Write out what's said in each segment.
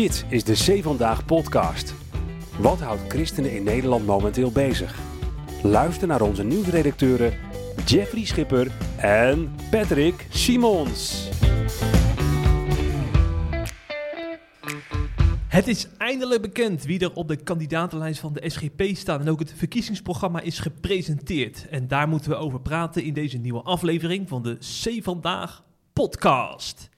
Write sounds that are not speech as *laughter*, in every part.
Dit is de C Vandaag podcast. Wat houdt christenen in Nederland momenteel bezig? Luister naar onze nieuwsredacteuren Jeffrey Schipper en Patrick Simons. Het is eindelijk bekend wie er op de kandidatenlijst van de SGP staat en ook het verkiezingsprogramma is gepresenteerd. En daar moeten we over praten in deze nieuwe aflevering van de C Vandaag podcast.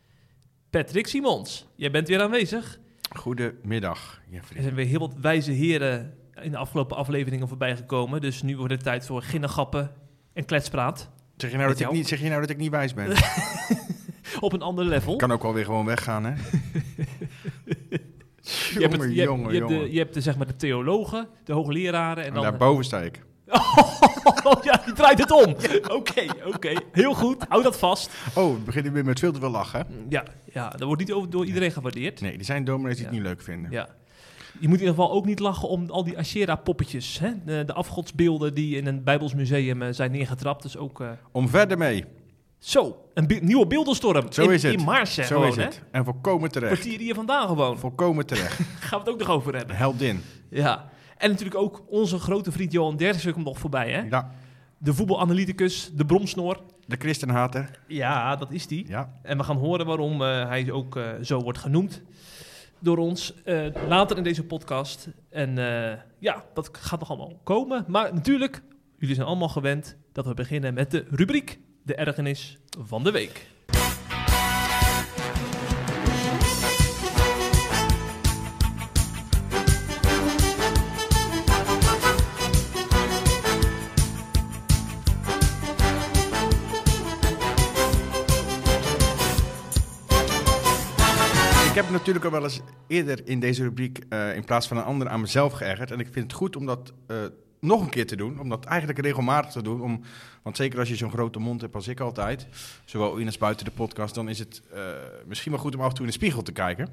Patrick Simons, jij bent weer aanwezig. Goedemiddag, Er Jeffrey. zijn weer heel wat wijze heren in de afgelopen afleveringen voorbij gekomen. Dus nu wordt het tijd voor ginnegappen en kletspraat. Zeg je, nou dat ik niet, zeg je nou dat ik niet wijs ben? *laughs* Op een ander level. kan ook wel weer gewoon weggaan, hè? *laughs* *laughs* je hebt, het- jongen, je hebt- jongen, je hebt de, je hebt de, zeg maar, de theologen, de hoogleraren en En dan... daarboven sta ik. Oh *laughs* ja, je draait het om. Oké, oké. Heel goed. Hou dat vast. Oh, we beginnen weer met veel te veel lachen. Ja, ja dat wordt niet over, door iedereen gewaardeerd. Nee, die zijn dominees die het niet leuk vinden. Ja. Je moet in ieder geval ook niet lachen om al die Ashera-poppetjes. Hè? De, de afgodsbeelden die in een Bijbels museum eh, zijn neergetrapt. Dus ook... eh, Om verder mee. Zo, een be- nieuwe beeldenstorm. Zo in, is het. In Maarsen Zo gewoon, is het. En volkomen terecht. Kwartier hier vandaan gewoon. Volkomen terecht. *laughs* Gaan we het ook nog over hebben. Heldin. Ja. En natuurlijk ook onze grote vriend Johan Derksen komt nog voorbij, hè? Ja, De voetbalanalyticus, de bromsnor. de christenhater. Ja, dat is die. Ja. En we gaan horen waarom eh, hij ook eh, zo wordt genoemd door ons eh, later in deze podcast. En ja, dat gaat nog allemaal komen. Maar natuurlijk, jullie zijn allemaal gewend dat we beginnen met de rubriek De Ergernis van de Week. Ik heb natuurlijk al wel eens eerder in deze rubriek eh, in plaats van een ander aan mezelf geërgerd. En ik vind het goed om dat eh, nog een keer te doen. Om dat eigenlijk regelmatig te doen. Om, want zeker als je zo'n grote mond hebt als ik altijd, zowel in als buiten de podcast, dan is het eh, misschien wel goed om af en toe in de spiegel te kijken.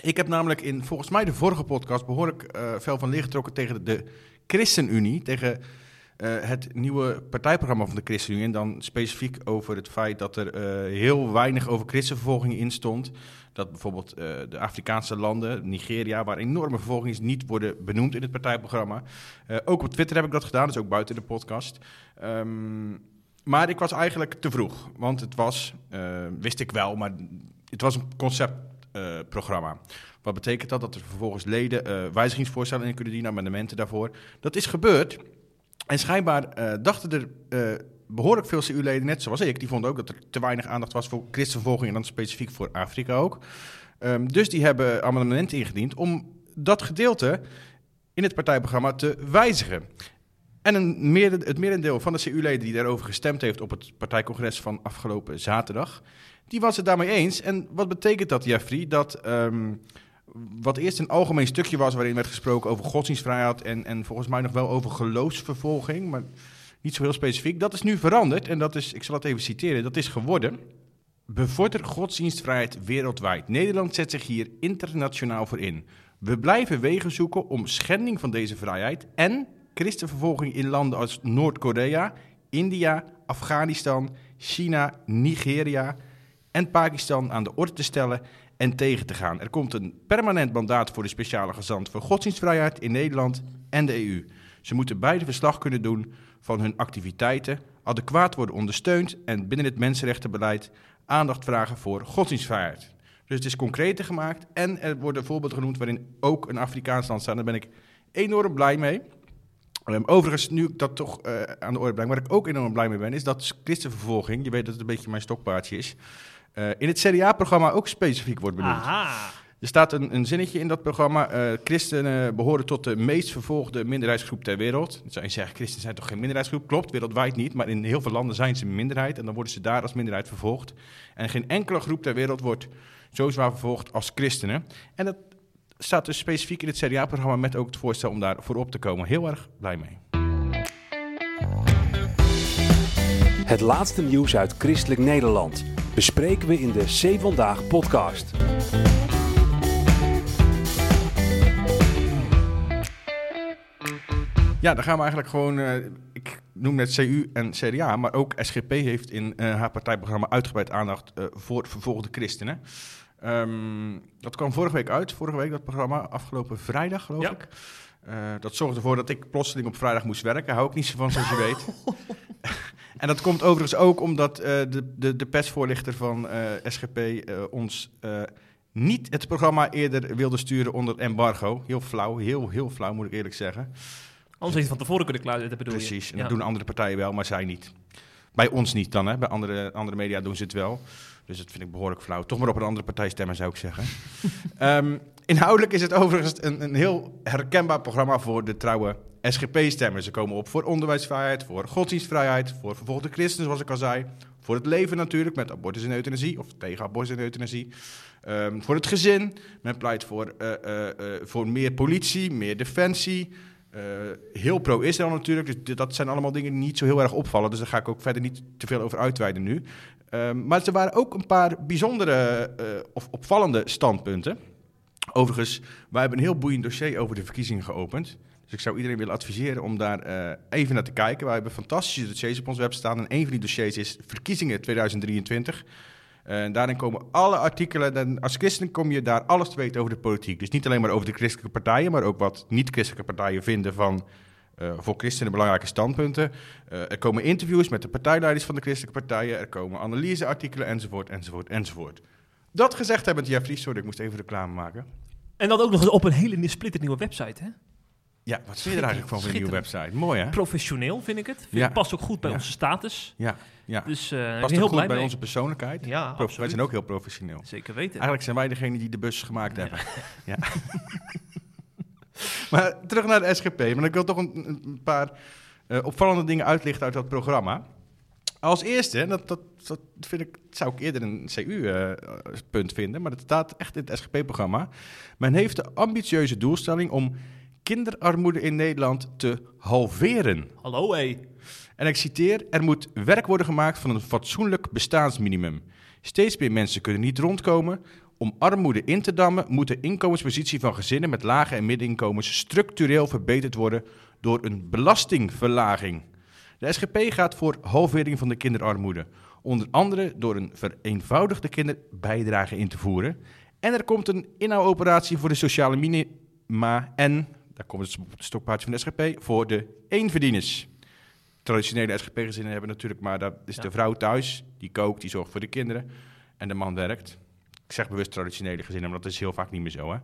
Ik heb namelijk in volgens mij de vorige podcast behoorlijk eh fel van licht getrokken tegen de ChristenUnie. Tegen eh, het nieuwe partijprogramma van de ChristenUnie. En dan specifiek over het feit dat er eh, heel weinig over christenvervolging in stond. Dat bijvoorbeeld eh, de Afrikaanse landen, Nigeria, waar enorme vervolging is, niet worden benoemd in het partijprogramma. Ook op Twitter heb ik dat gedaan, dus ook buiten de podcast. Ehm, maar ik was eigenlijk te vroeg, want het was, wist ik wel, maar het was een conceptprogramma. Wat betekent dat? Dat er vervolgens leden wijzigingsvoorstellen in kunnen dienen, amendementen daarvoor. Dat is gebeurd. En schijnbaar eh, dachten er eh, behoorlijk veel CU-leden, net zoals ik, die vonden ook dat er te weinig aandacht was voor christenvervolging en dan specifiek voor Afrika ook. Ehm, dus die hebben amendementen ingediend om dat gedeelte in het partijprogramma te wijzigen. En een het merendeel van de CU-leden die daarover gestemd heeft op het partijcongres van afgelopen zaterdag, die was het daarmee eens. En wat betekent dat, Jeffrey? Dat ehm, wat eerst een algemeen stukje was waarin werd gesproken over godsdienstvrijheid en, en volgens mij nog wel over geloofsvervolging, maar niet zo heel specifiek. Dat is nu veranderd en dat is, ik zal het even citeren, dat is geworden. Bevorder godsdienstvrijheid wereldwijd. Nederland zet zich hier internationaal voor in. We blijven wegen zoeken om schending van deze vrijheid en christenvervolging in landen als Noord-Korea, India, Afghanistan, China, Nigeria en Pakistan aan de orde te stellen en tegen te gaan. Er komt een permanent mandaat voor de speciale gezant voor godsdienstvrijheid in Nederland en de EU. Ze moeten beide verslag kunnen doen van hun activiteiten, adequaat worden ondersteund en binnen het mensenrechtenbeleid aandacht vragen voor godsdienstvrijheid. Dus het is concreter gemaakt en er worden voorbeelden genoemd waarin ook een Afrikaans land staat. Daar ben ik enorm blij mee. Ehm, overigens, nu dat toch eh, aan de orde breng, waar ik ook enorm blij mee ben, is dat christenvervolging, je weet dat het een beetje mijn stokpaardje is, eh, in het CDA-programma ook specifiek wordt benoemd. Aha. Er staat een, een zinnetje in dat programma. eh, christenen behoren tot de meest vervolgde minderheidsgroep ter wereld. Dan zou je zeggen, christenen zijn toch geen minderheidsgroep? Klopt, wereldwijd niet. Maar in heel veel landen zijn ze een minderheid. En dan worden ze daar als minderheid vervolgd. En geen enkele groep ter wereld wordt zo zwaar vervolgd als christenen. En dat staat dus specifiek in het CDA-programma met ook het voorstel om daar voor op te komen. Heel erg blij mee. Het laatste nieuws uit christelijk Nederland bespreken we in de C Vandaag podcast. Ja, dan gaan we eigenlijk gewoon. eh, ik noem net CU en CDA, maar ook SGP heeft in eh, haar partijprogramma uitgebreid aandacht eh, voor vervolgde christenen. Ehm, dat kwam vorige week uit, vorige week dat programma, afgelopen vrijdag geloof Ja. ik. Eh, dat zorgde ervoor dat ik plotseling op vrijdag moest werken. Hou ik niet zo van, zoals je *laughs* weet. *laughs* en dat komt overigens ook omdat eh, de, de, de persvoorlichter van eh, SGP eh, ons niet het programma eerder wilde sturen onder embargo. Heel flauw, heel, heel flauw moet ik eerlijk zeggen. Anders het van tevoren kunnen klaarzetten, bedoel je? Precies, en Ja. dat doen andere partijen wel, maar zij niet. Bij ons niet dan, hè. bij andere, andere media doen ze het wel. Dus dat vind ik behoorlijk flauw. Toch maar op een andere partij stemmen, zou ik zeggen. *laughs* Ehm, inhoudelijk is het overigens een, een heel herkenbaar programma voor de trouwe SGP-stemmers. Ze komen op voor onderwijsvrijheid, voor godsdienstvrijheid, voor vervolgde christenen, zoals ik al zei. Voor het leven natuurlijk, met abortus en euthanasie, of tegen abortus en euthanasie. Ehm, voor het gezin, men pleit voor, eh, eh, eh, voor meer politie, meer defensie. Heel pro-Israël natuurlijk, dus dat zijn allemaal dingen die niet zo heel erg opvallen. Dus daar ga ik ook verder niet te veel over uitweiden nu. Ehm, maar er waren ook een paar bijzondere of opvallende standpunten. Overigens, wij hebben een heel boeiend dossier over de verkiezingen geopend. Dus ik zou iedereen willen adviseren om daar eh, even naar te kijken. Wij hebben fantastische dossiers op ons web staan. En een van die dossiers is Verkiezingen 2023. Eh, En daarin komen alle artikelen. En als christen kom je daar alles te weten over de politiek. Dus niet alleen maar over de christelijke partijen, maar ook wat niet-christelijke partijen vinden van eh, voor christenen belangrijke standpunten. Er komen interviews met de partijleiders van de christelijke partijen. Er komen analyseartikelen enzovoort, enzovoort, enzovoort. Dat gezegd hebbend, Jeffrey, sorry, ik moest even reclame maken. En dat ook nog eens op een hele splinternieuwe website, hè? Ja, wat vind je er eigenlijk van voor een nieuwe website? Mooi, hè? Professioneel, vind ik het. Vind Ja. ik Past ook goed bij Ja. onze status. Ja, ja. Dus eh Past heel goed bij mee. onze persoonlijkheid. Ja, wij zijn ook heel professioneel. Zeker weten. Eigenlijk zijn wij degene die de bus gemaakt hebben. *laughs* Ja. maar terug naar de SGP. Maar ik wil toch een, een paar eh, opvallende dingen uitlichten uit dat programma. Als eerste, en dat, dat, dat vind ik, zou ik eerder een CU-punt vinden, maar dat staat echt in het SGP-programma. Men heeft de ambitieuze doelstelling om kinderarmoede in Nederland te halveren. Hallo, hé. En ik citeer: Er moet werk worden gemaakt van een fatsoenlijk bestaansminimum. Steeds meer mensen kunnen niet rondkomen. Om armoede in te dammen moet de inkomenspositie van gezinnen met lage en middeninkomens structureel verbeterd worden door een belastingverlaging. De SGP gaat voor halvering van de kinderarmoede. Onder andere door een vereenvoudigde kinderbijdrage in te voeren. En er komt een inhouoperatie voor de sociale minima en, daar komt het stokpaardje van de SGP, voor de eenverdieners traditionele SGP-gezinnen hebben natuurlijk, maar dat is Ja. de vrouw thuis, die kookt, die zorgt voor de kinderen en de man werkt. Ik zeg bewust traditionele gezinnen, maar dat is heel vaak niet meer zo. Hè?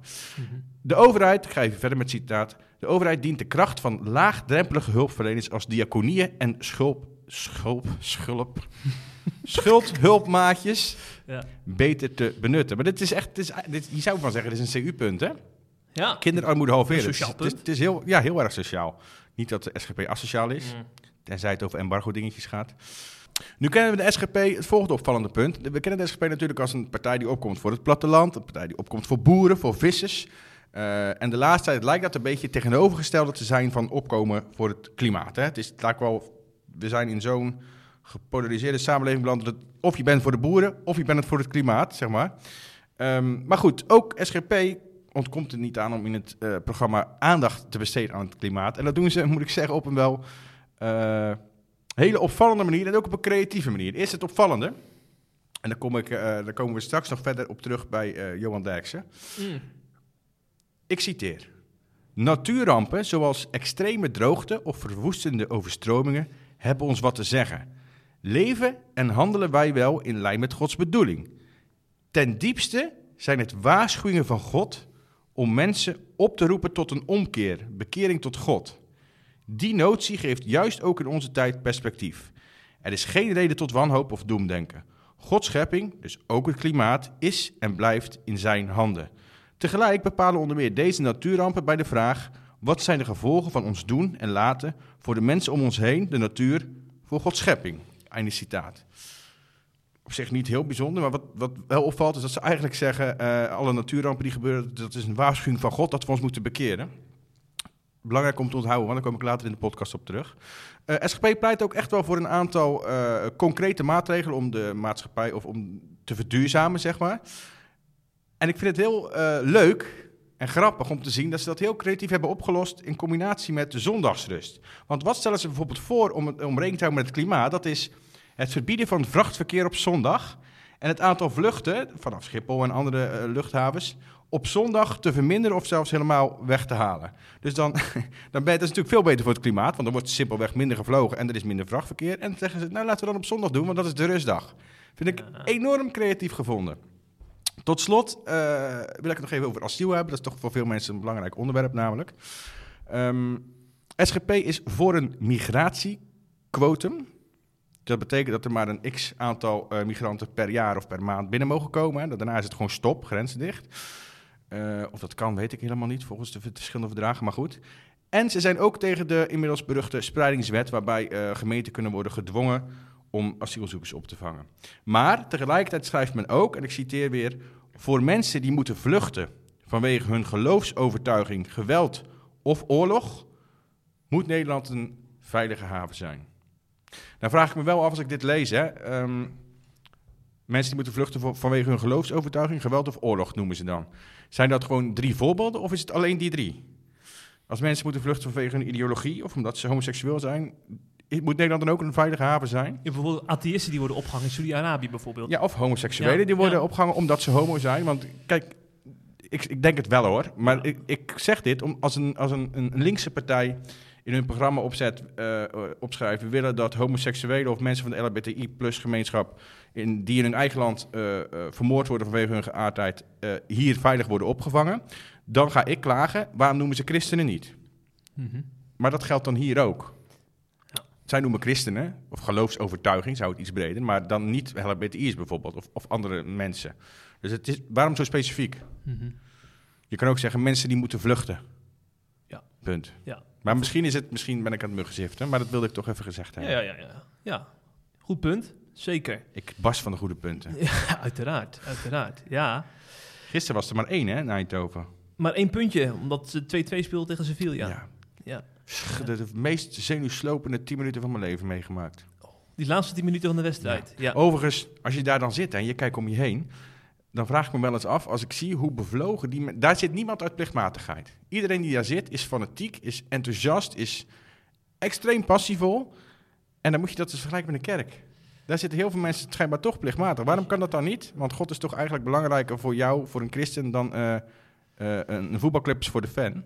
De overheid, ik ga even verder met het citaat, de overheid dient de kracht van laagdrempelige hulpverleners als diaconieën en schulp, schulp, schulp, *laughs* schuldhulpmaatjes Ja. beter te benutten. Maar dit is echt, dit is, dit, je zou van zeggen, dit is een CU-punt, hè? Ja. Kinderarmoede halveren. Het is-. Het is, heel, ja, heel erg sociaal. Niet dat de SGP asociaal is. Mm. Tenzij het over embargo-dingetjes gaat. Nu kennen we de SGP, het volgende opvallende punt. We kennen de SGP natuurlijk als een partij die opkomt voor het platteland. Een partij die opkomt voor boeren, voor vissers. Eh, en de laatste tijd lijkt dat een beetje tegenovergestelde te zijn van opkomen voor het klimaat. Hè? Het is lijkt wel, we zijn in zo'n gepolariseerde samenleving beland. dat het- Of je bent voor de boeren, of je bent het voor het klimaat, zeg maar. Ehm, maar goed, ook SGP ontkomt er niet aan om in het eh, programma aandacht te besteden aan het klimaat. En dat doen ze, *laughs* moet ik zeggen, op een wel eh, hele opvallende manier en ook op een creatieve manier. Eerst het opvallende. En daar, kom ik, eh, daar komen we straks nog verder op terug bij Johan Derksen. Mm. Ik citeer. Natuurrampen zoals extreme droogte of verwoestende overstromingen hebben ons wat te zeggen. Leven en handelen wij wel in lijn met Gods bedoeling. Ten diepste zijn het waarschuwingen van God om mensen op te roepen tot een omkeer, bekering tot God. Die notie geeft juist ook in onze tijd perspectief. Er is geen reden tot wanhoop of doemdenken. Gods schepping, dus ook het klimaat, is en blijft in zijn handen. Tegelijk bepalen onder meer deze natuurrampen bij de vraag: wat zijn de gevolgen van ons doen en laten voor de mensen om ons heen, de natuur, voor Gods schepping? Einde citaat. Op zich niet heel bijzonder, maar wat, wat wel opvalt is dat ze eigenlijk zeggen: eh, alle natuurrampen die gebeuren, dat is een waarschuwing van God dat we ons moeten bekeren. Belangrijk om te onthouden, want daar kom ik later in de podcast op terug. Eh, SGP pleit ook echt wel voor een aantal eh, concrete maatregelen om de maatschappij of om te verduurzamen, zeg maar. En ik vind het heel leuk en grappig om te zien dat ze dat heel creatief hebben opgelost in combinatie met de zondagsrust. Want wat stellen ze bijvoorbeeld voor om, om rekening te houden met het klimaat? Dat is het verbieden van vrachtverkeer op zondag En het aantal vluchten vanaf Schiphol en andere eh, luchthavens op zondag te verminderen of zelfs helemaal weg te halen. Dus dan, *laughs* dan ben je, dat is natuurlijk veel beter voor het klimaat, want dan wordt simpelweg minder gevlogen en er is minder vrachtverkeer. En dan zeggen ze, nou laten we dan op zondag doen, want dat is de rustdag. Vind ik enorm creatief gevonden. Tot slot eh, wil ik het nog even over asiel hebben. Dat is toch voor veel mensen een belangrijk onderwerp namelijk. Ehm, SGP is voor een migratiequotum. Dat betekent dat er maar een x aantal eh, migranten per jaar of per maand binnen mogen komen. Hè. Daarna is het gewoon stop, grenzen dicht. Eh, of dat kan, weet ik helemaal niet, volgens de verschillende verdragen, maar goed. En ze zijn ook tegen de inmiddels beruchte spreidingswet, waarbij eh, gemeenten kunnen worden gedwongen om asielzoekers op te vangen. Maar tegelijkertijd schrijft men ook, en ik citeer weer, voor mensen die moeten vluchten vanwege hun geloofsovertuiging, geweld of oorlog, moet Nederland een veilige haven zijn. Nou vraag ik me wel af als ik dit lees, hè. ehm, mensen die moeten vluchten voor- vanwege hun geloofsovertuiging, geweld of oorlog noemen ze dan. Zijn dat gewoon drie voorbeelden of is het alleen die drie? Als mensen moeten vluchten vanwege hun ideologie of omdat ze homoseksueel zijn, moet Nederland dan ook een veilige haven zijn? Ja, bijvoorbeeld atheïsten die worden opgehangen in Saudi-Arabië bijvoorbeeld. Ja, of homoseksuelen Ja, die worden ja. opgehangen omdat ze homo zijn. Want kijk, ik, ik denk het wel hoor. Maar ik, ik zeg dit om, als, een, als een, een linkse partij in hun programma opzet, eh, opschrijven... willen dat homoseksuelen of mensen van de LHBTI-plus gemeenschap... In, die in hun eigen land eh, vermoord worden vanwege hun geaardheid... hier veilig worden opgevangen. Dan ga ik klagen, waarom noemen ze christenen niet? Mhm. Maar dat geldt dan hier ook. Zij noemen christenen, of geloofsovertuiging, zou het iets breder, maar dan niet LHBTI's bijvoorbeeld, of, of andere mensen. Dus het is, waarom zo specifiek? Mhm. Je kan ook zeggen mensen die moeten vluchten. Ja. Punt. Ja. Maar misschien, is het, misschien ben ik aan het muggenziften, maar dat wilde ik toch even gezegd hebben. ja, ja, ja. ja. Goed punt. Zeker. Ik bas van de goede punten. *laughs* Ja, uiteraard. Uiteraard. Ja. Gisteren was er maar één, hè, in Eindhoven. Maar één puntje, omdat ze 2-2 speelt tegen Sevilla. Ja. Ja. Sch- De, de meest zenuwslopende 10 minuten van mijn leven meegemaakt. Die laatste 10 minuten van de wedstrijd. Ja. Overigens, als je daar dan zit en je kijkt om je heen, dan vraag ik me wel eens af, als ik zie hoe bevlogen die... Daar zit niemand uit plichtmatigheid. Iedereen die daar zit is fanatiek, is enthousiast, is extreem passievol. En dan moet je dat dus vergelijken met een kerk. Daar zitten heel veel mensen schijnbaar toch plichtmatig. Waarom kan dat dan niet? Want God is toch eigenlijk belangrijker voor jou, voor een christen, dan eh, eh, een voetbalclub is voor de fan.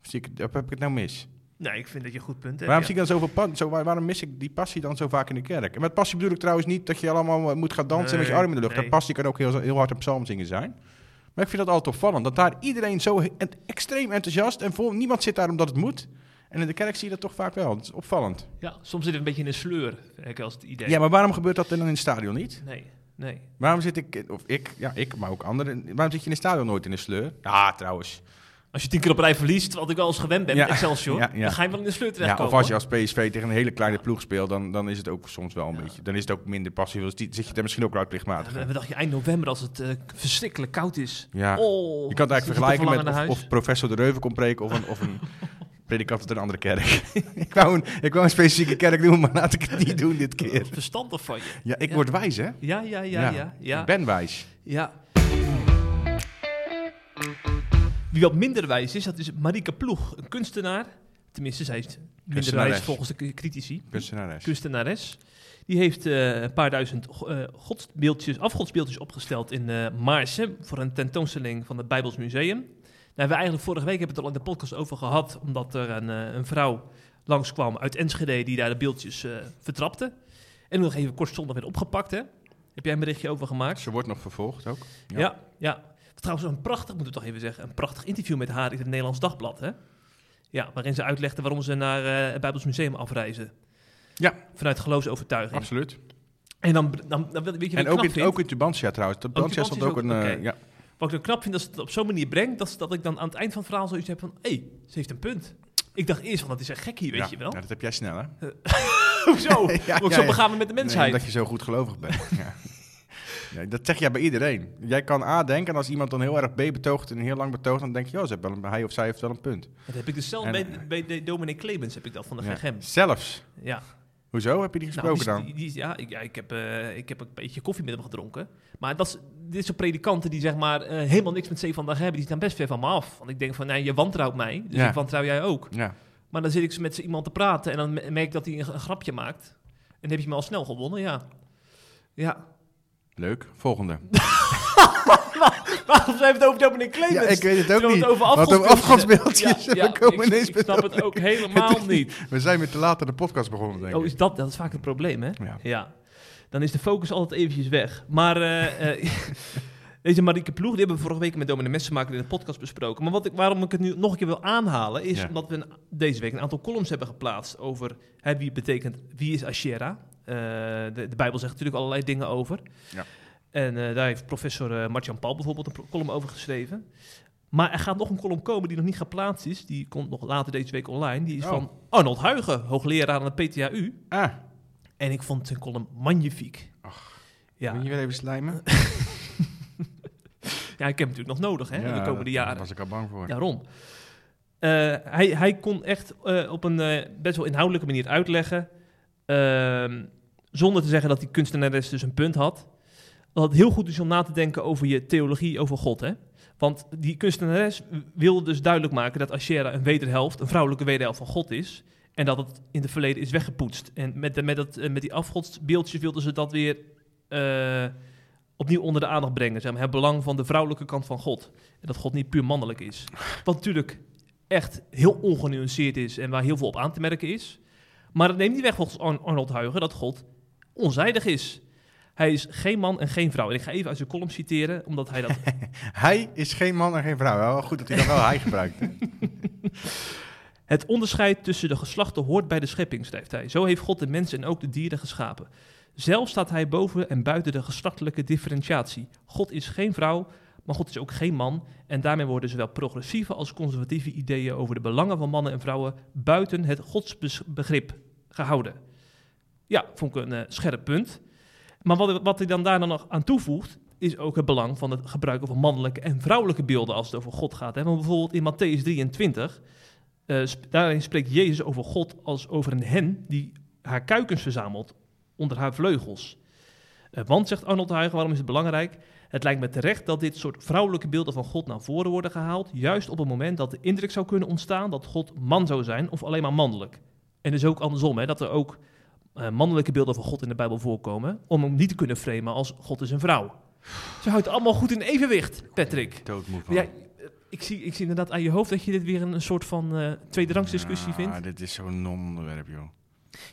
Zie ik, heb ik het nou mis? Nee, ik vind dat je een goed punt hebt. Waarom ja. zie ik dan zoveel pa- zo, waar- waarom mis ik die passie dan zo vaak in de kerk? En met passie bedoel ik trouwens niet dat je allemaal moet gaan dansen met je armen in de lucht. nee. Dat passie kan ook heel, heel hard een psalm zingen zijn. Maar ik vind dat altijd opvallend. Dat daar iedereen zo extreem enthousiast en vol, niemand zit daar omdat het moet. En in de kerk zie je dat toch vaak wel. Dat is opvallend. Ja, soms zit het een beetje in een sleur, heb ik als het idee. Ja, maar waarom gebeurt dat dan in het stadion niet? Nee, nee. Waarom zit ik, of ik, ja ik, maar ook anderen, waarom zit je in het stadion nooit in een sleur? Ja, trouwens. Als je tien keer op rij verliest, wat ik wel eens gewend ben Ja, met Excelsior, ja, ja. dan ga je wel in de sleur Ja, terechtkomen. of als je als PSV tegen een hele kleine ploeg speelt, dan, dan is het ook soms wel een beetje. Dan is het ook minder passief. Dus die, zit je daar misschien ook wel uit plichtmatig. Ja, we dachten eind november als het eh, verschrikkelijk koud is. Ja. Oh, Je kan het eigenlijk vergelijken met of, professor de Reuven kon preken of een, of een *laughs* predikant uit een andere kerk. *laughs* ik, wou een, ik wou een specifieke kerk doen, maar laat ik het niet doen dit keer. Verstandig van je. Ja, ik Ja. word wijs, hè? Ja, ja, ja, ja. ja, ja. Ik ben wijs. Wie wat minder wijs is, dat is Marike Ploeg, een kunstenaar. Tenminste, zij is minder wijs volgens de critici. Kunstenares. Kunstenares. Die heeft eh, een paar duizend eh, godsbeeldjes, afgodsbeeldjes opgesteld in eh Maarsen voor een tentoonstelling van het Bijbels Museum. Daar hebben we eigenlijk vorige week hebben het al in de podcast over gehad, omdat er een, een vrouw langskwam uit Enschede die daar de beeldjes vertrapte. En nog even kortstondig werd opgepakt, hè? Heb jij een berichtje over gemaakt? Ze wordt nog vervolgd ook. Ja. ja, Trouwens, een prachtig, moeten we toch even zeggen, een prachtig interview met haar in het Nederlands Dagblad, hè? Ja, waarin ze uitlegde waarom ze naar eh, het Bijbels Museum afreizen. Ja. Vanuit geloofsovertuiging. Absoluut. En dan, dan, dan weet je wat En ik ook knap in, ook in Tubantia trouwens. Tubantia stond ook een... Tubantia is eh, ook- ja. Wat ik dan knap vind, als het op zo'n manier brengt, dat, dat ik dan aan het eind van het verhaal zoiets heb van, hé, hey, ze heeft een punt. Ik dacht eerst van, dat is een gekkie, weet Ja, je wel. Ja, dat heb jij snel, hè? *laughs* *laughs* Hoezo? Ja, Ook ja, zo begaan we met de Nee, mensheid. omdat je zo goed gelovig bent. *laughs* ja. Dat zeg jij bij iedereen. Jij kan A denken en als iemand dan heel erg B betoogt en heel lang betoogt, dan denk je, oh, ze hebben wel een, hij of zij heeft wel een punt. Dat heb ik dus zelf En- bij, bij de dominee Clemens, heb ik dat van de Ja. GGM. Zelfs. Ja. Hoezo? Heb je die Nou, gesproken die- dan? die- die- ja, ik, ja ik, heb, eh, ik heb een beetje koffie met hem gedronken. Maar dat is, dit soort predikanten die zeg maar eh, helemaal niks met C van Dag hebben, die staan best ver van me af. Want ik denk van, nee, je wantrouwt mij, dus Ja. ik wantrouw jij ook. Ja. Maar dan zit ik met iemand te praten en dan me- merk ik dat hij een, een grapje maakt. En dan heb je me al snel gewonnen, ja. Ja, Leuk. Volgende. *laughs* Waarom zijn we het over Dominic Clemens? Ja, ik weet het ook Terwijl niet. het over Wat over afgodsbeeldjes. Ja, we ja, komen ik, ineens ik met snap het ook helemaal *laughs* niet. We zijn weer te laat aan de podcast begonnen, denk ik. Oh, is dat, dat is vaak het probleem, hè? Ja. Dan is de focus altijd eventjes weg. Maar eh, eh, *laughs* deze Marieke Ploeg, die hebben we vorige week met Dominic Messenmaker in de podcast besproken. Maar wat ik, waarom ik het nu nog een keer wil aanhalen, is Ja. omdat we een- deze week een aantal columns hebben geplaatst over hè, wie betekent, wie is Ashera. Eh, de, de Bijbel zegt natuurlijk allerlei dingen over. Ja. En eh, daar heeft professor eh Martjan Paul bijvoorbeeld een column over geschreven. Maar er gaat nog een column komen die nog niet geplaatst is. Die komt nog later deze week online. Die is Oh. van Arnold Huigen, hoogleraar aan de PTHU. Ah, En ik vond zijn column magnifiek. Ja. moet je weer even slijmen? *laughs* ja, ik heb hem natuurlijk nog nodig hè, de komende daar jaren. was ik al bang voor. Daarom. Eh, hij, hij kon echt op een best wel inhoudelijke manier uitleggen. Ehm, zonder te zeggen dat die kunstenares dus een punt had. Dat het heel goed is om na te denken over je theologie over God. Hè? Want die kunstenares wilde dus duidelijk maken dat Ashera een wederhelft, een vrouwelijke wederhelft van God is. En dat het in het verleden is weggepoetst. En met, met, dat, eh, met die afgodsbeeldjes wilden ze dat weer eh, opnieuw onder de aandacht brengen. Zeg maar, het belang van de vrouwelijke kant van God. En dat God niet puur mannelijk is. Wat natuurlijk echt heel ongenuanceerd is en waar heel veel op aan te merken is. Maar het neemt niet weg volgens Ar- Arnold Huigen dat God onzijdig is. Hij is geen man en geen vrouw. En ik ga even uit zijn column citeren, omdat hij dat *laughs* Hij is geen man en geen vrouw. Wel goed dat hij dan wel hij gebruikt. *laughs* Het onderscheid tussen de geslachten hoort bij de schepping, schrijft hij. Zo heeft God de mens en ook de dieren geschapen. Zelf staat hij boven en buiten de geslachtelijke differentiatie. God is geen vrouw, maar God is ook geen man. En daarmee worden zowel progressieve als conservatieve ideeën over de belangen van mannen en vrouwen buiten het godsbegrip gehouden. Ja, vond ik een eh, scherp punt. Maar wat, wat hij dan daar dan nog aan toevoegt, is ook het belang van het gebruiken van mannelijke en vrouwelijke beelden als het over God gaat. Hè? Want bijvoorbeeld in Matthäus 23 eh, daarin spreekt Jezus over God als over een hen die haar kuikens verzamelt onder haar vleugels. Eh, want, zegt Arnold Huigen, waarom is het belangrijk? Het lijkt me terecht dat dit soort vrouwelijke beelden van God naar voren worden gehaald, juist op het moment dat de indruk zou kunnen ontstaan dat God man zou zijn of alleen maar mannelijk. En dus ook andersom, hè, dat er ook eh, mannelijke beelden van God in de Bijbel voorkomen, om hem niet te kunnen framen als God is een vrouw. Ze houdt het allemaal goed in evenwicht, Patrick. Doodmoe van. Ja, eh, ik zie, ik zie inderdaad aan je hoofd dat je dit weer een, een soort van eh tweederangsdiscussie Ja, vindt. dit is zo'n non-onderwerp, joh.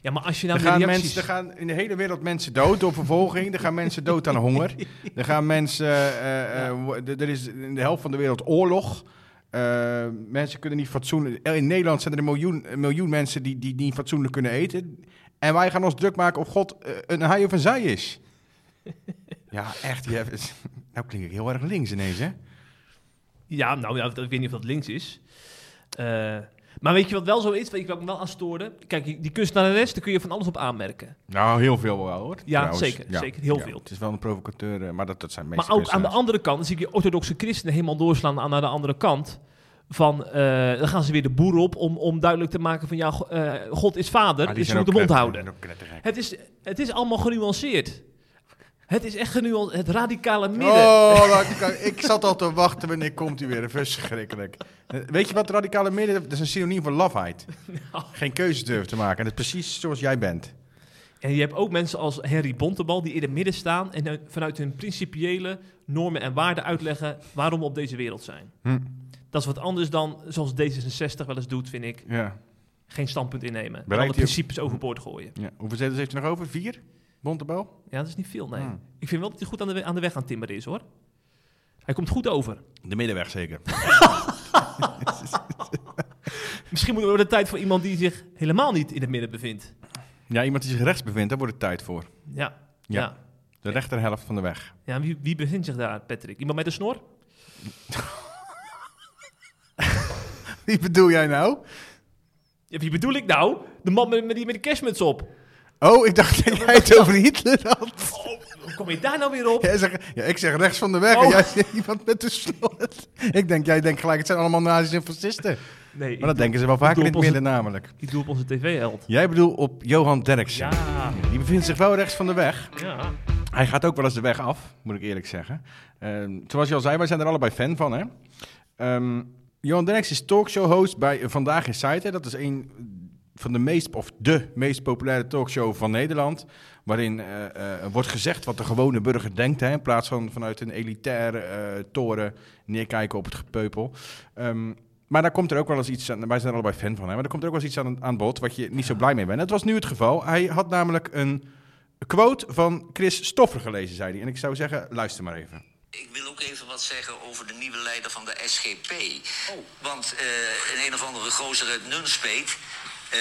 Ja, maar als je nou Er gaan, reacties... mensen, er gaan in de hele wereld mensen dood door vervolging. Er gaan mensen dood aan honger. *laughs* Er gaan mensen... eh, eh, er is in de helft van de wereld oorlog. Eh, mensen kunnen niet fatsoenlijk... In Nederland zijn er een miljoen, een miljoen mensen die, die niet fatsoenlijk kunnen eten. En wij gaan ons druk maken of God een hij of een zij is. *laughs* Ja, echt. Je hebt, nou klink ik heel erg links ineens, hè? Ja, nou, ja, ik weet niet of dat links is. Maar weet je wat wel zo is, weet je wat me wel aan stoorde? Kijk, die die kunstenares, daar kun je van alles op aanmerken. Nou, heel veel wel, hoor. Ja, trouwens. zeker, zeker, heel veel. Het is wel een provocateur, eh, maar dat, dat zijn Maar meeste ook aan de andere kant, dan zie ik je orthodoxe christenen helemaal doorslaan aan naar de andere kant. Van, eh, dan gaan ze weer de boer op om, om duidelijk te maken van, ja, eh, God is vader, Ah, die dus je moet de mond houden. Het is, het is allemaal genuanceerd. Het is echt genuanceerd, het radicale midden. Oh, dat kan- *laughs* ik zat al te wachten wanneer komt hij weer. Verschrikkelijk. Weet je wat radicale midden... Dat is een synoniem voor lafheid. *laughs* Nou. Geen keuze durven te maken. En dat is precies zoals jij bent. En je hebt ook mensen als Henry Bontebal die in het midden staan en eh, vanuit hun principiële normen en waarden uitleggen waarom we op deze wereld zijn. Hm. Dat is wat anders dan, zoals D66 wel eens doet, vind ik, Ja. geen standpunt innemen. En alle principes overboord gooien. ja. Hoeveel zetels heeft hij nog over? Vier? Bontebal? Ja, dat is niet veel, nee. Hm. Ik vind wel dat hij goed aan de, aan de weg aan het timmeren is, hoor. Hij komt goed over. De middenweg zeker. *laughs* *laughs* Misschien moeten we de tijd voor iemand die zich helemaal niet in het midden bevindt. Ja, iemand die zich rechts bevindt, daar wordt het tijd voor. Ja, Ja. ja. De rechterhelft van de weg. ja. wie, wie bevindt zich daar, Patrick? Iemand met een snor? *laughs* Wie bedoel jij nou? Ja, wie bedoel ik nou? De man met, met, die, met de kerstmuts op. Oh, ik dacht dat jij het over Hitler had. Oh, hoe kom je daar nou weer op? Jij zegt, ja, ik zeg rechts van de weg Oh. en jij zegt *laughs* iemand met de slot. Ik denk, jij denkt gelijk, het zijn allemaal nazi's en fascisten. Nee, Maar dat denken ze wel vaker in het midden namelijk. Ik doe op onze tv-held. Jij bedoelt op Johan Derksen. Ja, Die bevindt zich wel rechts van de weg. ja. Hij gaat ook wel eens de weg af, moet ik eerlijk zeggen. Ehm, zoals je al zei, wij zijn er allebei fan van. Hè? Ehm, Johan Derksen is talkshow-host bij Vandaag in Site. Hè? Dat is een van de meest, of de meest populaire talkshow van Nederland. Waarin eh, eh, wordt gezegd wat de gewone burger denkt. Hè, in plaats van vanuit een elitaire eh, toren neerkijken op het gepeupel. Ehm, maar daar komt er ook wel eens iets aan. Wij zijn er allebei fan van. Hè, maar er komt er ook wel eens iets aan, aan bod wat je niet zo blij mee bent. Dat was nu het geval. Hij had namelijk een quote van Chris Stoffer gelezen, zei hij. En ik zou zeggen, luister maar even. Ik wil ook even wat zeggen over de nieuwe leider van de SGP. Want eh, een een of andere gozer uit Nunspeet... eh,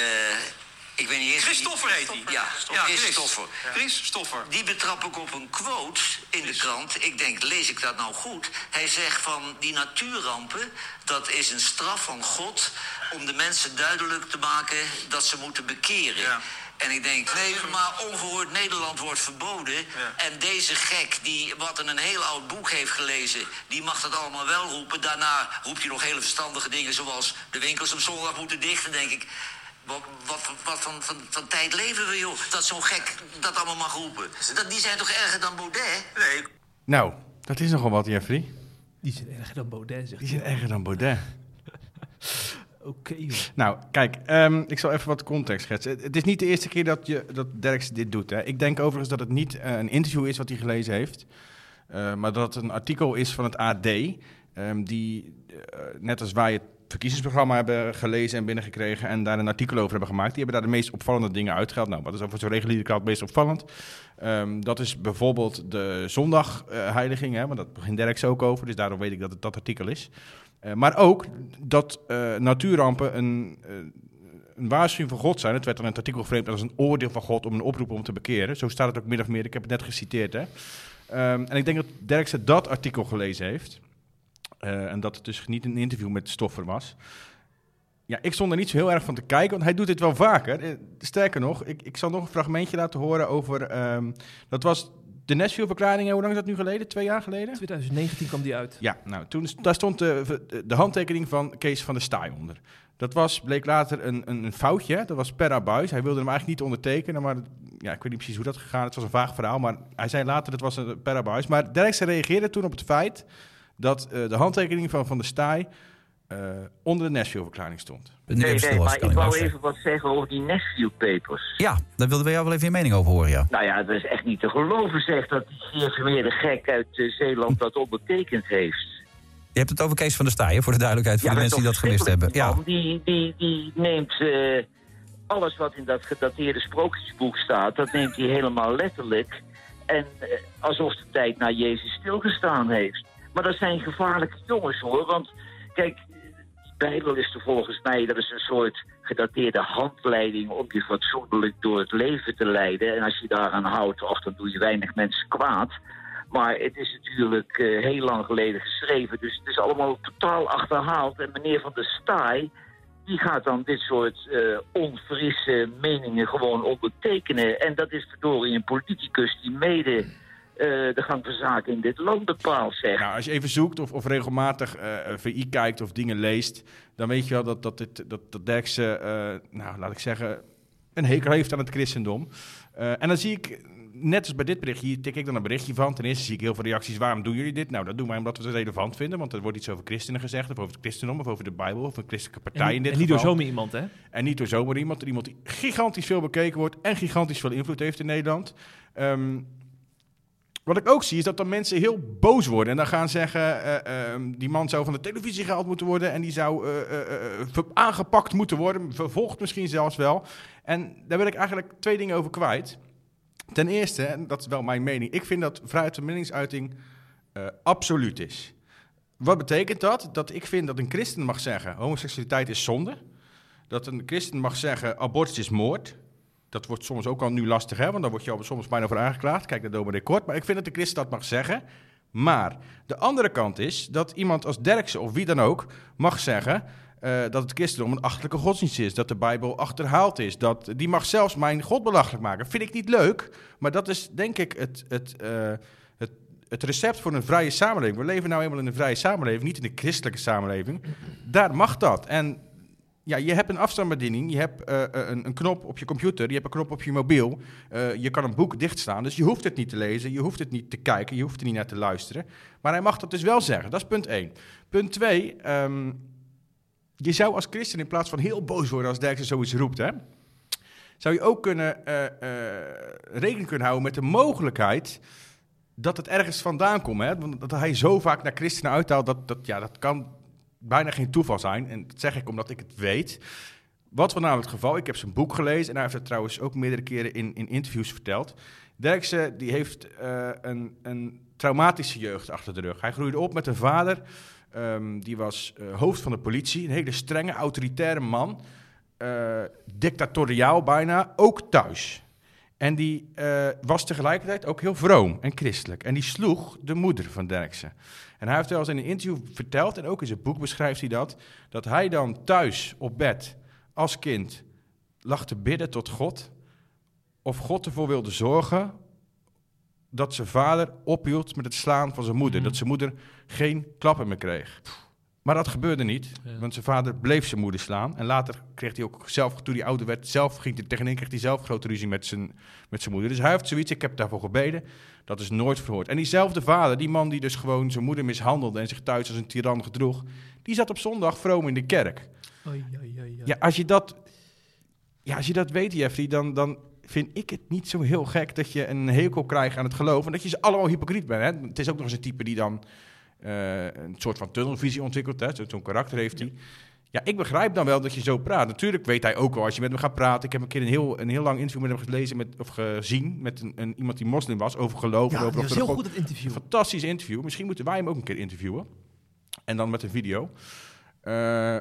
ik weet niet eens... Christoffer heet hij. Ja, Chris. Christoffer. Chris Stoffer. Die betrap ik op een quote in de krant. Ik denk, lees ik dat nou goed? Hij zegt van die natuurrampen, dat is een straf van God om de mensen duidelijk te maken dat ze moeten bekeren. Ja. En ik denk, nee, maar ongehoord Nederland wordt verboden. En deze gek, die wat in een heel oud boek heeft gelezen, die mag dat allemaal wel roepen. Daarna roept hij nog hele verstandige dingen, zoals de winkels op zondag moeten dichten, denk ik. Wat, wat, wat van, van, van tijd leven we, joh? Dat zo'n gek dat allemaal mag roepen. Dat, die zijn toch erger dan Baudet? Nee, Nou, dat is nogal wat, Jeffrey. Die zijn erger dan Baudet, zegt Die zijn erger dan Baudet. *laughs* Oké. Nou, kijk, ehm, ik zal even wat context schetsen. Het, het is niet de eerste keer dat, je, dat Derks dit doet. Hè. Ik denk overigens dat het niet eh, een interview is wat hij gelezen heeft, eh, maar dat het een artikel is van het AD, ehm, die, eh, net als wij het verkiezingsprogramma hebben gelezen en binnengekregen en daar een artikel over hebben gemaakt. Die hebben daar de meest opvallende dingen uitgehaald. Nou, wat is over zo'n reguliere krant het meest opvallend? Ehm, dat is bijvoorbeeld de zondagheiliging, want dat begint Derks ook over, dus daarom weet ik dat het dat artikel is. Eh, maar ook dat eh, natuurrampen een, eh, een waarschuwing van God zijn. Het werd dan in het artikel geframed als een oordeel van God om een oproep om te bekeren. Zo staat het ook min of meer. Ik heb het net geciteerd. Hè. Ehm, en ik denk dat Derksen dat artikel gelezen heeft. Eh, en dat het dus niet een interview met Stoffer was. Ja, ik stond er niet zo heel erg van te kijken, want hij doet dit wel vaker. Eh, Sterker nog, ik, ik zal nog een fragmentje laten horen over... ehm, dat was de Nashville-verklaring, hoe lang is dat nu geleden? Twee jaar geleden? 2019 kwam die uit. Ja, nou, toen, daar stond de, de, handtekening van Kees van der Staaij onder. Dat was, bleek later een, een, een foutje. Dat was per abuis. Hij wilde hem eigenlijk niet ondertekenen, maar ja, ik weet niet precies hoe dat gegaan. Het was een vaag verhaal, maar hij zei later dat het was een per abuis. Maar Derksen reageerde toen op het feit dat eh, de handtekening van Van der Staaij eh, onder de Nashville-verklaring stond. Nee, nee, maar ik wou even wat zeggen over die Nashville Papers. Ja, daar wilden we jou wel even je mening over horen, ja. Nou ja, dat is echt niet te geloven, zeg, dat die geïnformeerde gek uit eh, Zeeland dat ondertekend heeft. Je hebt het over Kees van der Staaien, voor de duidelijkheid, voor de mensen die dat gemist hebben. Ja, Die, die, die neemt eh, alles wat in dat gedateerde sprookjesboek staat, dat neemt hij helemaal letterlijk. En alsof de tijd na Jezus stilgestaan heeft. Maar dat zijn gevaarlijke jongens hoor, want kijk, die Bijbel is er volgens mij, dat is een soort gedateerde handleiding om je fatsoenlijk door het leven te leiden. En als je daaraan houdt, of dan doe je weinig mensen kwaad. Maar het is natuurlijk eh, heel lang geleden geschreven, dus het is allemaal totaal achterhaald. En meneer Van der Staaij, die gaat dan dit soort eh onfrisse meningen gewoon ondertekenen. En dat is verdorie een politicus die mede de gang van zaken in dit land bepaalt, zeg. Nou, als je even zoekt of, of regelmatig eh, VI kijkt of dingen leest, dan weet je wel dat, dat, dit, dat, dat Derksen, eh, nou, laat ik zeggen, een hekel heeft aan het christendom. Eh, en dan zie ik, net als bij dit berichtje, hier tik ik dan een berichtje van. Ten eerste zie ik heel veel reacties, waarom doen jullie dit? Nou, dat doen wij omdat we het relevant vinden, want er wordt iets over christenen gezegd, of over het christendom, of over de Bijbel, of een christelijke partij En, in dit en niet door zomaar iemand, hè? En niet door zomaar iemand. Iemand die gigantisch veel bekeken wordt en gigantisch veel invloed heeft in Nederland. Ehm, wat ik ook zie is dat dan mensen heel boos worden. En dan gaan zeggen, eh, ehm, die man zou van de televisie gehaald moeten worden. En die zou eh, eh, aangepakt moeten worden. Vervolgd misschien zelfs wel. En daar wil ik eigenlijk twee dingen over kwijt. Ten eerste, en dat is wel mijn mening. Ik vind dat vrijheid van meningsuiting absoluut is. Wat betekent dat? Dat ik vind dat een christen mag zeggen, homoseksualiteit is zonde. Dat een christen mag zeggen, abortus is moord. Dat wordt soms ook al nu lastig, hè? want daar word je al soms bijna voor aangeklaagd. Kijk naar dominee Kort. Maar ik vind dat de christen dat mag zeggen. Maar de andere kant is dat iemand als Derksen of wie dan ook mag zeggen... eh, dat het christendom een achterlijke godsdienst is. Dat de Bijbel achterhaald is. Dat, die mag zelfs mijn God belachelijk maken. Vind ik niet leuk, maar dat is denk ik het, het, eh, het, het recept voor een vrije samenleving. We leven nou eenmaal in een vrije samenleving, niet in een christelijke samenleving. Daar mag dat. En ja, je hebt een afstandsbediening, je hebt eh, eh, een, een knop op je computer, je hebt een knop op je mobiel. eh, je kan een boek dichtstaan, dus je hoeft het niet te lezen, je hoeft het niet te kijken, je hoeft er niet naar te luisteren. Maar hij mag dat dus wel zeggen, dat is punt één. Punt twee, ehm, je zou als christen in plaats van heel boos worden als Derksen zoiets roept, hè, zou je ook kunnen eh, rekening kunnen houden met de mogelijkheid dat het ergens vandaan komt. Hè? Want dat hij zo vaak naar christenen uithaalt, dat, dat, ja, dat kan bijna geen toeval zijn. En dat zeg ik omdat ik het weet. Wat was namelijk het geval? Ik heb zijn boek gelezen en hij heeft het trouwens ook meerdere keren in, in interviews verteld. Derksen die heeft eh, een, een traumatische jeugd achter de rug. Hij groeide op met een vader, ehm, die was eh, hoofd van de politie, een hele strenge, autoritaire man. eh, dictatoriaal bijna, ook thuis. En die was tegelijkertijd ook heel vroom en christelijk. En die sloeg de moeder van Derksen. En hij heeft wel eens in een interview verteld, en ook in zijn boek beschrijft hij dat, dat hij dan thuis op bed als kind lag te bidden tot God. Of God ervoor wilde zorgen dat zijn vader ophield met het slaan van zijn moeder. Mhm. Dat zijn moeder geen klappen meer kreeg. Maar dat gebeurde niet, Ja. want zijn vader bleef zijn moeder slaan. En later kreeg hij ook zelf, toen hij ouder werd, zelf ging hij tegenin, kreeg hij zelf grote ruzie met zijn, met zijn moeder. Dus hij heeft zoiets, ik heb daarvoor gebeden, dat is nooit verhoord. En diezelfde vader, die man die dus gewoon zijn moeder mishandelde en zich thuis als een tiran gedroeg, die zat op zondag vroom in de kerk. Oei, oei, oei, oei. Ja, als je dat, ja, als je dat weet, Jeffrey, dan, dan vind ik het niet zo heel gek dat je een hekel krijgt aan het geloof en dat je ze allemaal hypocriet bent. Hè? Het is ook nog eens een type die dan eh, een soort van tunnelvisie ontwikkelt. Zo'n karakter heeft hij. Ja, ik begrijp dan wel dat je zo praat. Natuurlijk weet hij ook wel als je met hem gaat praten. Ik heb een keer een heel, een heel lang interview met hem gelezen met, of gezien met een, een, iemand die moslim was over geloof. Ja, over dat was heel goed het interview. Fantastisch interview. Misschien moeten wij hem ook een keer interviewen. En dan met een video. Eh,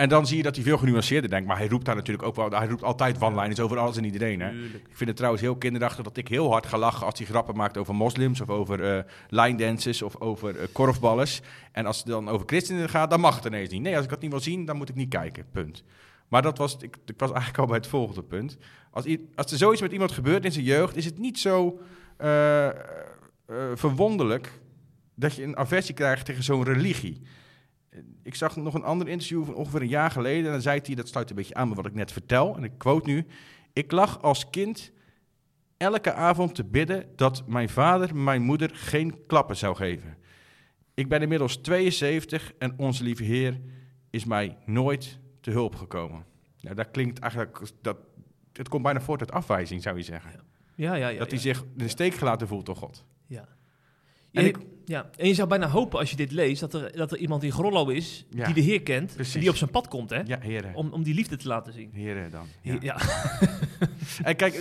en dan zie je dat hij veel genuanceerder denkt. Maar hij roept daar natuurlijk ook wel. Hij roept altijd one-liners over alles en iedereen. Hè? Ik vind het trouwens heel kinderachtig dat ik heel hard ga lachen als hij grappen maakt over moslims. Of over eh line dances of over eh, korfballers. En als het dan over christenen gaat, dan mag het ineens niet. Nee, als ik dat niet wil zien, dan moet ik niet kijken. Punt. Maar dat was, ik, ik was eigenlijk al bij het volgende punt. Als, als er zoiets met iemand gebeurt in zijn jeugd, is het niet zo eh, verwonderlijk dat je een aversie krijgt tegen zo'n religie. Ik zag nog een ander interview van ongeveer een jaar geleden. En dan zei hij, dat sluit een beetje aan met wat ik net vertel. En ik quote nu. Ik lag als kind elke avond te bidden dat mijn vader mijn moeder geen klappen zou geven. Ik ben inmiddels 72 en onze lieve Heer is mij nooit te hulp gekomen. Nou, dat klinkt eigenlijk, dat, het komt bijna voort uit afwijzing, zou je zeggen. Ja, ja, ja. dat hij ja. zich in de steek gelaten voelt door God. Ja. En ik- ja. en je zou bijna hopen als je dit leest dat er, dat er iemand in Grollo is Ja. die de Heer kent Precies. en die op zijn pad komt, hè? Ja, heren. Om, om die liefde te laten zien. Heren dan. Ja. Ja. *laughs* En kijk,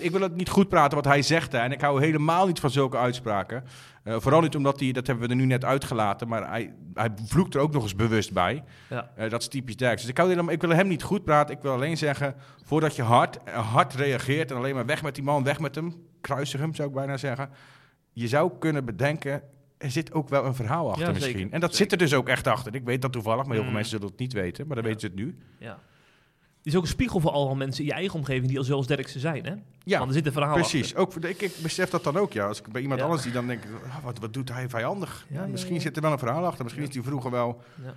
ik wil het niet goed praten wat hij zegt. Hè, en ik hou helemaal niet van zulke uitspraken. Eh, vooral niet omdat hij, dat hebben we er nu net uitgelaten, maar hij, hij vloekt er ook nog eens bewust bij. Ja. Eh, dat is typisch Derks. Dus ik, hou helemaal, ik wil hem niet goed praten. Ik wil alleen zeggen, voordat je hard, eh, hard reageert en alleen maar weg met die man, weg met hem, kruisig hem zou ik bijna zeggen. Je zou kunnen bedenken, er zit ook wel een verhaal achter Ja, misschien. zeker, En dat zit er dus ook echt achter. Ik weet dat toevallig, maar heel veel Mm. mensen zullen het niet weten. Maar dan Ja. weten ze het nu. ja. Het is ook een spiegel voor allemaal mensen in je eigen omgeving die al zoals Derksen zijn, hè? Ja, Want er zit een verhaal Precies, ook, ik, ik besef dat dan ook, ja. Als ik bij iemand anders die dan denk, ah, wat, wat doet hij vijandig? Ja, ja, misschien zit er wel een verhaal achter. Misschien is hij vroeger wel Ja.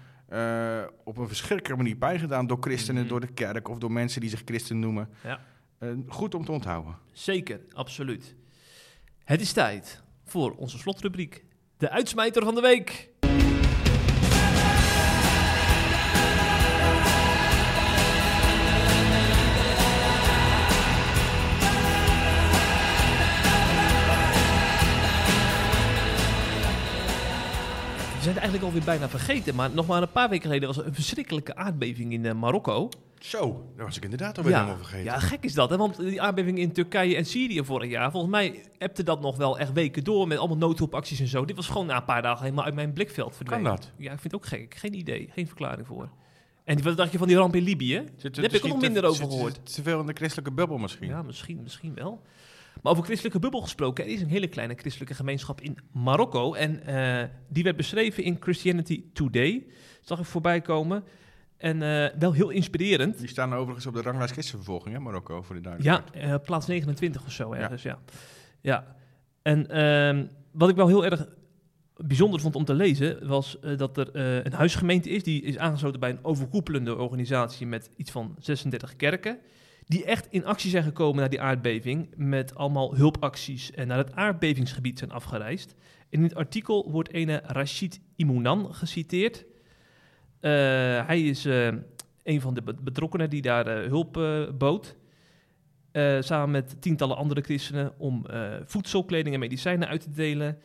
eh, op een verschrikkelijke manier bijgedaan door christenen, Mhm. door de kerk of door mensen die zich christen noemen. Ja. Eh, goed om te onthouden. Zeker, absoluut. Het is tijd voor onze slotrubriek. De uitsmijter van de week. We zijn het eigenlijk alweer bijna vergeten, maar nog maar een paar weken geleden was er een verschrikkelijke aardbeving in eh, Marokko. Zo, dat was ik inderdaad alweer helemaal vergeten. Ja, gek is dat, hè? want die aardbeving in Turkije en Syrië vorig jaar, volgens mij appte dat nog wel echt weken door met allemaal noodhulpacties en zo. Dit was gewoon na een paar dagen helemaal uit mijn blikveld verdwenen. Kan dat? Ja, ik vind het ook gek. Geen idee, geen verklaring voor. En wat dacht je van die ramp in Libië? Zit Daar heb ik ook nog minder over gehoord. Te, te veel in de christelijke bubbel misschien. Ja, misschien, misschien wel. Maar over christelijke bubbel gesproken, er is een hele kleine christelijke gemeenschap in Marokko. En eh, die werd beschreven in Christianity Today. Zag ik voorbij komen. En eh, wel heel inspirerend. Die staan overigens op de ranglijst christenvervolging, hè, Marokko, voor de Ja, duidelijkheid. eh, plaats 29 of zo ergens, ja. Ja. En ehm, wat ik wel heel erg bijzonder vond om te lezen, was eh, dat er een huisgemeente is. Die is aangesloten bij een overkoepelende organisatie met iets van 36 kerken. Die echt in actie zijn gekomen na die aardbeving. Met allemaal hulpacties en naar het aardbevingsgebied zijn afgereisd. In het artikel wordt ene Rashid Imounan geciteerd. Eh, hij is eh, een van de be- betrokkenen die daar eh, hulp bood. Samen met tientallen andere christenen om voedsel, kleding en medicijnen uit te delen.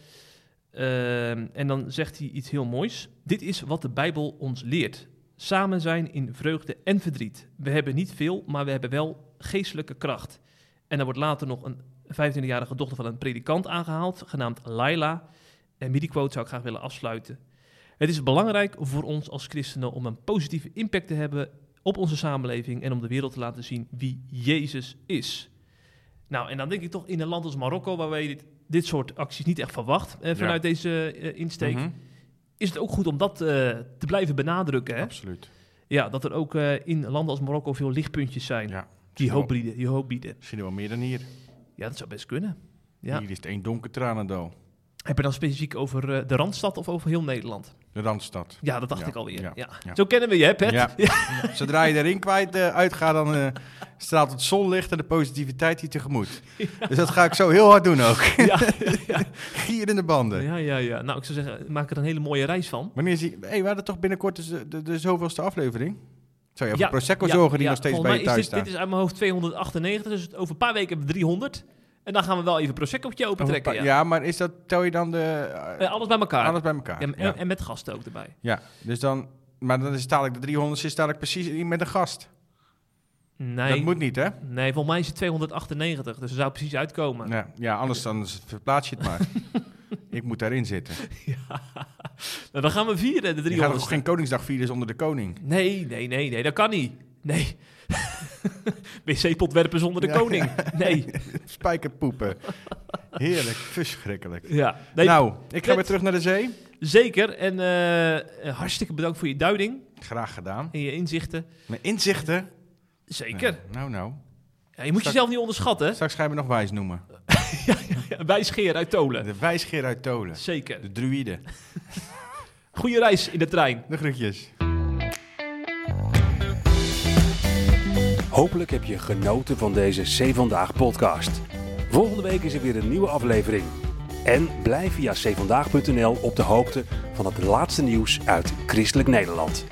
En dan zegt hij iets heel moois. Dit is wat de Bijbel ons leert. Samen zijn in vreugde en verdriet. We hebben niet veel, maar we hebben wel geestelijke kracht. En dan wordt later nog een 25-jarige dochter van een predikant aangehaald, genaamd Laila. En met die quote zou ik graag willen afsluiten. Het is belangrijk voor ons als christenen om een positieve impact te hebben op onze samenleving en om de wereld te laten zien wie Jezus is. Nou, en dan denk ik toch in een land als Marokko, waar je dit, dit soort acties niet echt verwacht eh, vanuit deze eh, insteek, Mhm. is het ook goed om dat eh, te blijven benadrukken. Hè? Absoluut. Ja, dat er ook eh, in landen als Marokko veel lichtpuntjes zijn Ja. die, hoop bieden, die hoop bieden. Misschien wel meer dan hier. Ja, dat zou best kunnen. Ja. Hier is het één donker tranendal. Heb je dan specifiek over de Randstad of over heel Nederland? De Randstad. Ja, dat dacht Ja, ik alweer. Ja. ja. Zo kennen we je, hè, Pet? Ja. *laughs* Zodra je de ring kwijt eh, uitgaat, dan eh, straalt het zonlicht en de positiviteit je tegemoet. Dus dat ga ik zo heel hard doen ook. *laughs* Ja, Gier *laughs* in de banden. ja, ja, ja. Nou, ik zou zeggen, maak er een hele mooie reis van. Wanneer zie hey, we hadden toch binnenkort de, de, de zoveelste aflevering? Zou je over Ja, Prosecco zorgen die nog steeds bij je thuis is dit, staan? dit is uit mijn hoofd 298, dus over een paar weken hebben we 300. En dan gaan we wel even Prosecco'tje Over opentrekken. Ja. ja, maar is dat, tel je dan de... eh, Eh, alles bij elkaar. alles bij elkaar? Ja, en, ja. en met gasten ook erbij. Ja, dus dan... Maar dan is dadelijk de 300 is dadelijk precies met een gast. Nee, Dat moet niet, hè? nee, volgens mij is het 298, dus er zou precies uitkomen. Ja, ja anders dan verplaats je het maar. *laughs* ik moet daarin zitten. Nou, dan gaan we vieren, de Je gaat 300. toch geen Koningsdag vieren zonder de koning? Nee, nee, nee, nee, dat kan niet. Nee. *laughs* *laughs* Wc-pot werpen zonder de Ja. koning. Nee. *laughs* Spijkerpoepen. Heerlijk, verschrikkelijk. Ja. Nee, nou, ik ga weer terug naar de zee. Zeker. En eh, hartstikke bedankt voor je duiding Graag gedaan. en je inzichten. Mijn inzichten. Zeker. Nou, nou. Ja, je moet Straks- jezelf niet onderschatten. Straks ga je me nog wijs noemen. *laughs* Ja, Wijsgeer uit Tolen. De wijsgeer uit Tolen. Zeker. De druïde. Goeie reis in de trein. De groetjes. Hopelijk heb je genoten van deze C Vandaag podcast. Volgende week is er weer een nieuwe aflevering. En blijf via cvandaag.nl op de hoogte van het laatste nieuws uit Christelijk Nederland.